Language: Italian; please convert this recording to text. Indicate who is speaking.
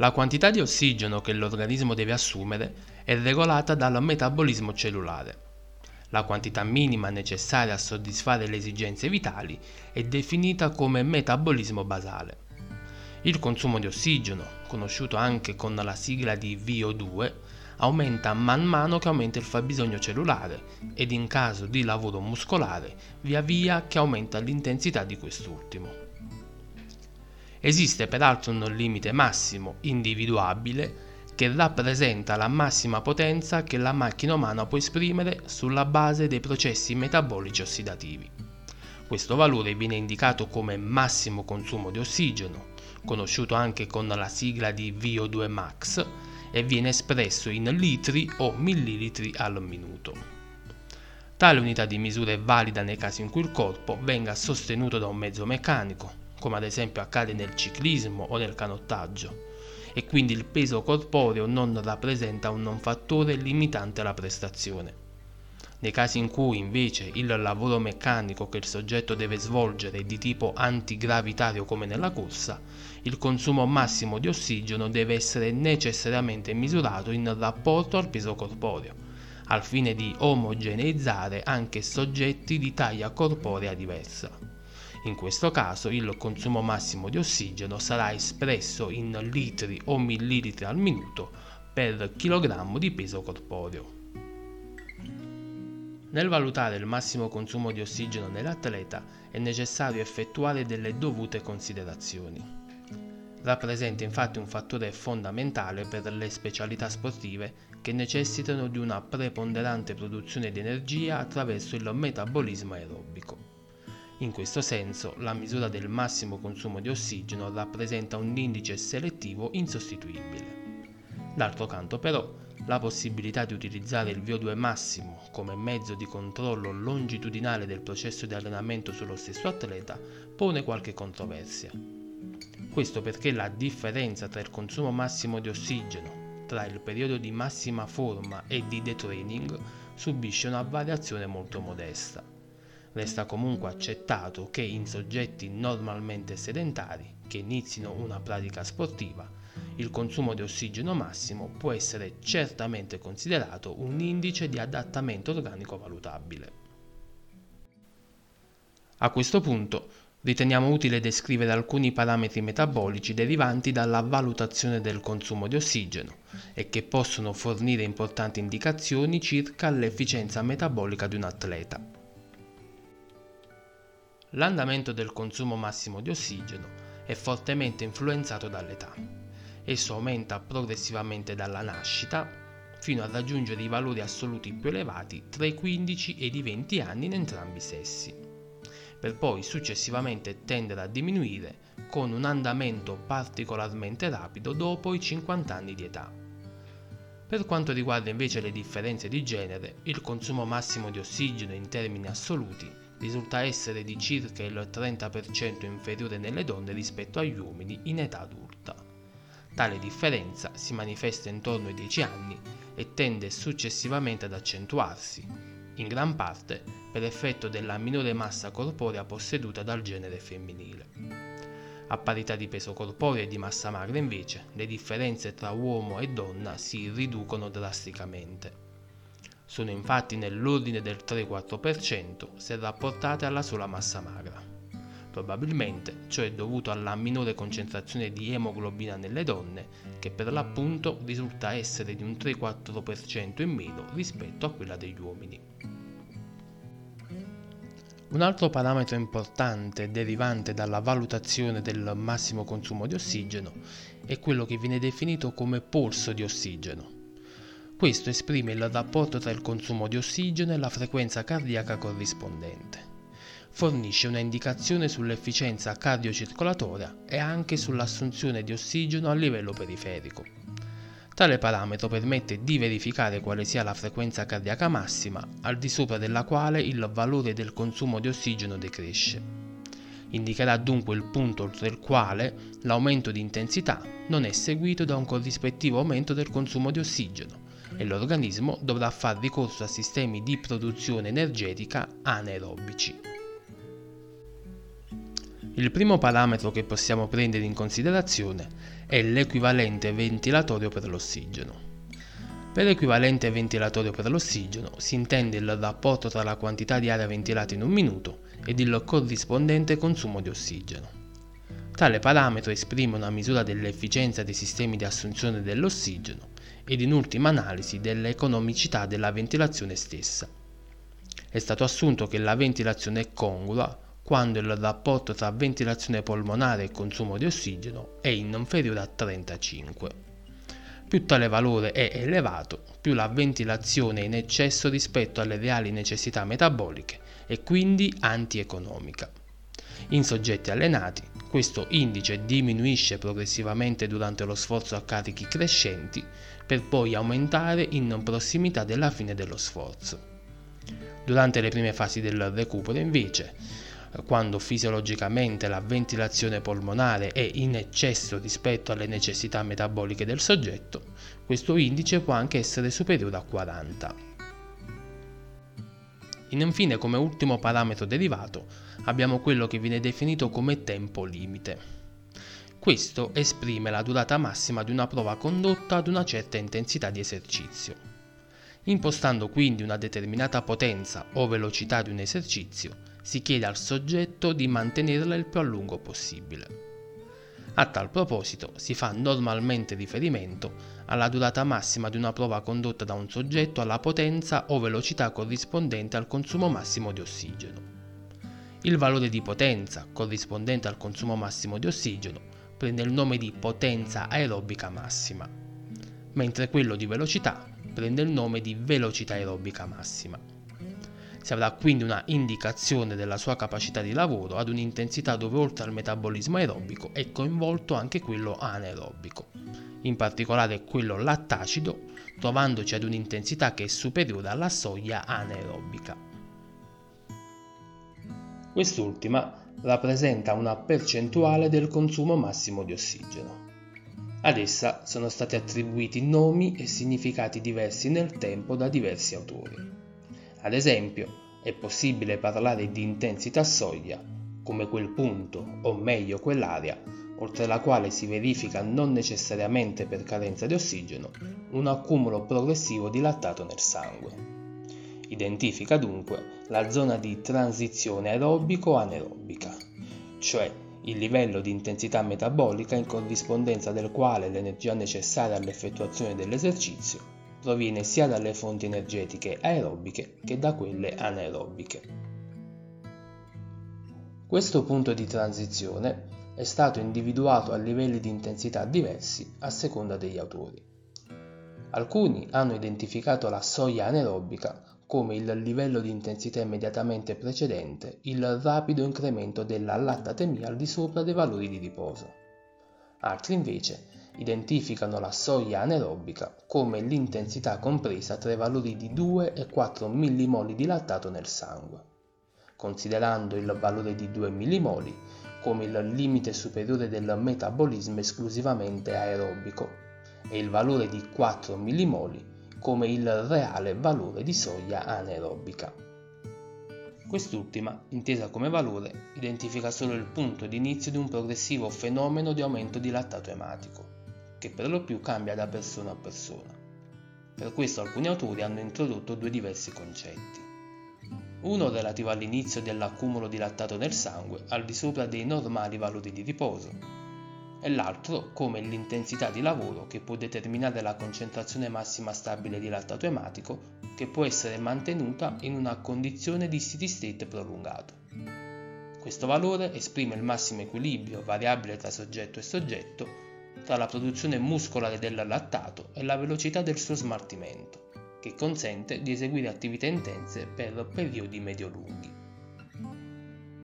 Speaker 1: La quantità di ossigeno che l'organismo deve assumere è regolata dal metabolismo cellulare. La quantità minima necessaria a soddisfare le esigenze vitali è definita come metabolismo basale. Il consumo di ossigeno, conosciuto anche con la sigla di VO2, aumenta man mano che aumenta il fabbisogno cellulare ed in caso di lavoro muscolare via via che aumenta l'intensità di quest'ultimo. Esiste peraltro un limite massimo individuabile che rappresenta la massima potenza che la macchina umana può esprimere sulla base dei processi metabolici ossidativi. Questo valore viene indicato come massimo consumo di ossigeno, conosciuto anche con la sigla di VO2 max, e viene espresso in litri o millilitri al minuto. Tale unità di misura è valida nei casi in cui il corpo venga sostenuto da un mezzo meccanico, come ad esempio accade nel ciclismo o nel canottaggio, e quindi il peso corporeo non rappresenta un fattore limitante alla prestazione. Nei casi in cui invece il lavoro meccanico che il soggetto deve svolgere è di tipo antigravitario come nella corsa, il consumo massimo di ossigeno deve essere necessariamente misurato in rapporto al peso corporeo, al fine di omogeneizzare anche soggetti di taglia corporea diversa. In questo caso il consumo massimo di ossigeno sarà espresso in litri o millilitri al minuto per chilogrammo di peso corporeo. Nel valutare il massimo consumo di ossigeno nell'atleta è necessario effettuare delle dovute considerazioni. Rappresenta infatti un fattore fondamentale per le specialità sportive che necessitano di una preponderante produzione di energia attraverso il metabolismo aerobico. In questo senso, la misura del massimo consumo di ossigeno rappresenta un indice selettivo insostituibile. D'altro canto però, la possibilità di utilizzare il VO2 massimo come mezzo di controllo longitudinale del processo di allenamento sullo stesso atleta pone qualche controversia. Questo perché la differenza tra il consumo massimo di ossigeno tra il periodo di massima forma e di detraining subisce una variazione molto modesta. Resta comunque accettato che in soggetti normalmente sedentari che inizino una pratica sportiva, il consumo di ossigeno massimo può essere certamente considerato un indice di adattamento organico valutabile. A questo punto riteniamo utile descrivere alcuni parametri metabolici derivanti dalla valutazione del consumo di ossigeno e che possono fornire importanti indicazioni circa l'efficienza metabolica di un atleta. L'andamento del consumo massimo di ossigeno è fortemente influenzato dall'età. Esso aumenta progressivamente dalla nascita fino a raggiungere i valori assoluti più elevati tra i 15 ed i 20 anni in entrambi i sessi, per poi successivamente tendere a diminuire con un andamento particolarmente rapido dopo i 50 anni di età. Per quanto riguarda invece le differenze di genere, il consumo massimo di ossigeno in termini assoluti risulta essere di circa il 30% inferiore nelle donne rispetto agli uomini in età adulta. Tale differenza si manifesta intorno ai 10 anni e tende successivamente ad accentuarsi, in gran parte per effetto della minore massa corporea posseduta dal genere femminile. A parità di peso corporeo e di massa magra invece, le differenze tra uomo e donna si riducono drasticamente. Sono infatti nell'ordine del 3-4% se rapportate alla sola massa magra. Probabilmente ciò è dovuto alla minore concentrazione di emoglobina nelle donne, che per l'appunto risulta essere di un 3-4% in meno rispetto a quella degli uomini. Un altro parametro importante derivante dalla valutazione del massimo consumo di ossigeno è quello che viene definito come polso di ossigeno. Questo esprime il rapporto tra il consumo di ossigeno e la frequenza cardiaca corrispondente. Fornisce una indicazione sull'efficienza cardiocircolatoria e anche sull'assunzione di ossigeno a livello periferico. Tale parametro permette di verificare quale sia la frequenza cardiaca massima al di sopra della quale il valore del consumo di ossigeno decresce. Indicherà dunque il punto oltre il quale l'aumento di intensità non è seguito da un corrispettivo aumento del consumo di ossigeno e l'organismo dovrà far ricorso a sistemi di produzione energetica anaerobici. Il primo parametro che possiamo prendere in considerazione è l'equivalente ventilatorio per l'ossigeno. Per equivalente ventilatorio per l'ossigeno si intende il rapporto tra la quantità di aria ventilata in un minuto ed il corrispondente consumo di ossigeno. Tale parametro esprime una misura dell'efficienza dei sistemi di assunzione dell'ossigeno ed in ultima analisi dell'economicità della ventilazione stessa. È stato assunto che la ventilazione è congrua quando il rapporto tra ventilazione polmonare e consumo di ossigeno è inferiore a 35. Più tale valore è elevato, più la ventilazione è in eccesso rispetto alle reali necessità metaboliche e quindi antieconomica. In soggetti allenati, questo indice diminuisce progressivamente durante lo sforzo a carichi crescenti per poi aumentare in prossimità della fine dello sforzo. Durante le prime fasi del recupero, invece, quando fisiologicamente la ventilazione polmonare è in eccesso rispetto alle necessità metaboliche del soggetto, questo indice può anche essere superiore a 40. Infine, come ultimo parametro derivato, abbiamo quello che viene definito come tempo limite. Questo esprime la durata massima di una prova condotta ad una certa intensità di esercizio. Impostando quindi una determinata potenza o velocità di un esercizio, si chiede al soggetto di mantenerla il più a lungo possibile. A tal proposito si fa normalmente riferimento alla durata massima di una prova condotta da un soggetto alla potenza o velocità corrispondente al consumo massimo di ossigeno. Il valore di potenza corrispondente al consumo massimo di ossigeno prende il nome di potenza aerobica massima, mentre quello di velocità prende il nome di velocità aerobica massima. Si avrà quindi una indicazione della sua capacità di lavoro ad un'intensità dove oltre al metabolismo aerobico è coinvolto anche quello anaerobico, in particolare quello lattacido, trovandoci ad un'intensità che è superiore alla soglia anaerobica. Quest'ultima rappresenta una percentuale del consumo massimo di ossigeno. Ad essa sono stati attribuiti nomi e significati diversi nel tempo da diversi autori. Ad esempio, è possibile parlare di intensità soglia, come quel punto, o meglio quell'area, oltre la quale si verifica non necessariamente per carenza di ossigeno un accumulo progressivo di lattato nel sangue. Identifica dunque la zona di transizione aerobico-anaerobica, cioè il livello di intensità metabolica in corrispondenza del quale l'energia necessaria all'effettuazione dell'esercizio proviene sia dalle fonti energetiche aerobiche che da quelle anaerobiche. Questo punto di transizione è stato individuato a livelli di intensità diversi a seconda degli autori. Alcuni hanno identificato la soglia anaerobica come il livello di intensità immediatamente precedente il rapido incremento della lattatemia al di sopra dei valori di riposo. Altri invece identificano la soglia anaerobica come l'intensità compresa tra i valori di 2 e 4 millimoli di lattato nel sangue, considerando il valore di 2 millimoli come il limite superiore del metabolismo esclusivamente aerobico e il valore di 4 millimoli come il reale valore di soglia anaerobica. Quest'ultima, intesa come valore, identifica solo il punto di inizio di un progressivo fenomeno di aumento di lattato ematico, che per lo più cambia da persona a persona. Per questo alcuni autori hanno introdotto due diversi concetti. Uno relativo all'inizio dell'accumulo di lattato nel sangue al di sopra dei normali valori di riposo e l'altro come l'intensità di lavoro che può determinare la concentrazione massima stabile di lattato ematico che può essere mantenuta in una condizione di steady state prolungato. Questo valore esprime il massimo equilibrio variabile tra soggetto e soggetto tra la produzione muscolare del lattato e la velocità del suo smaltimento, che consente di eseguire attività intense per periodi medio-lunghi.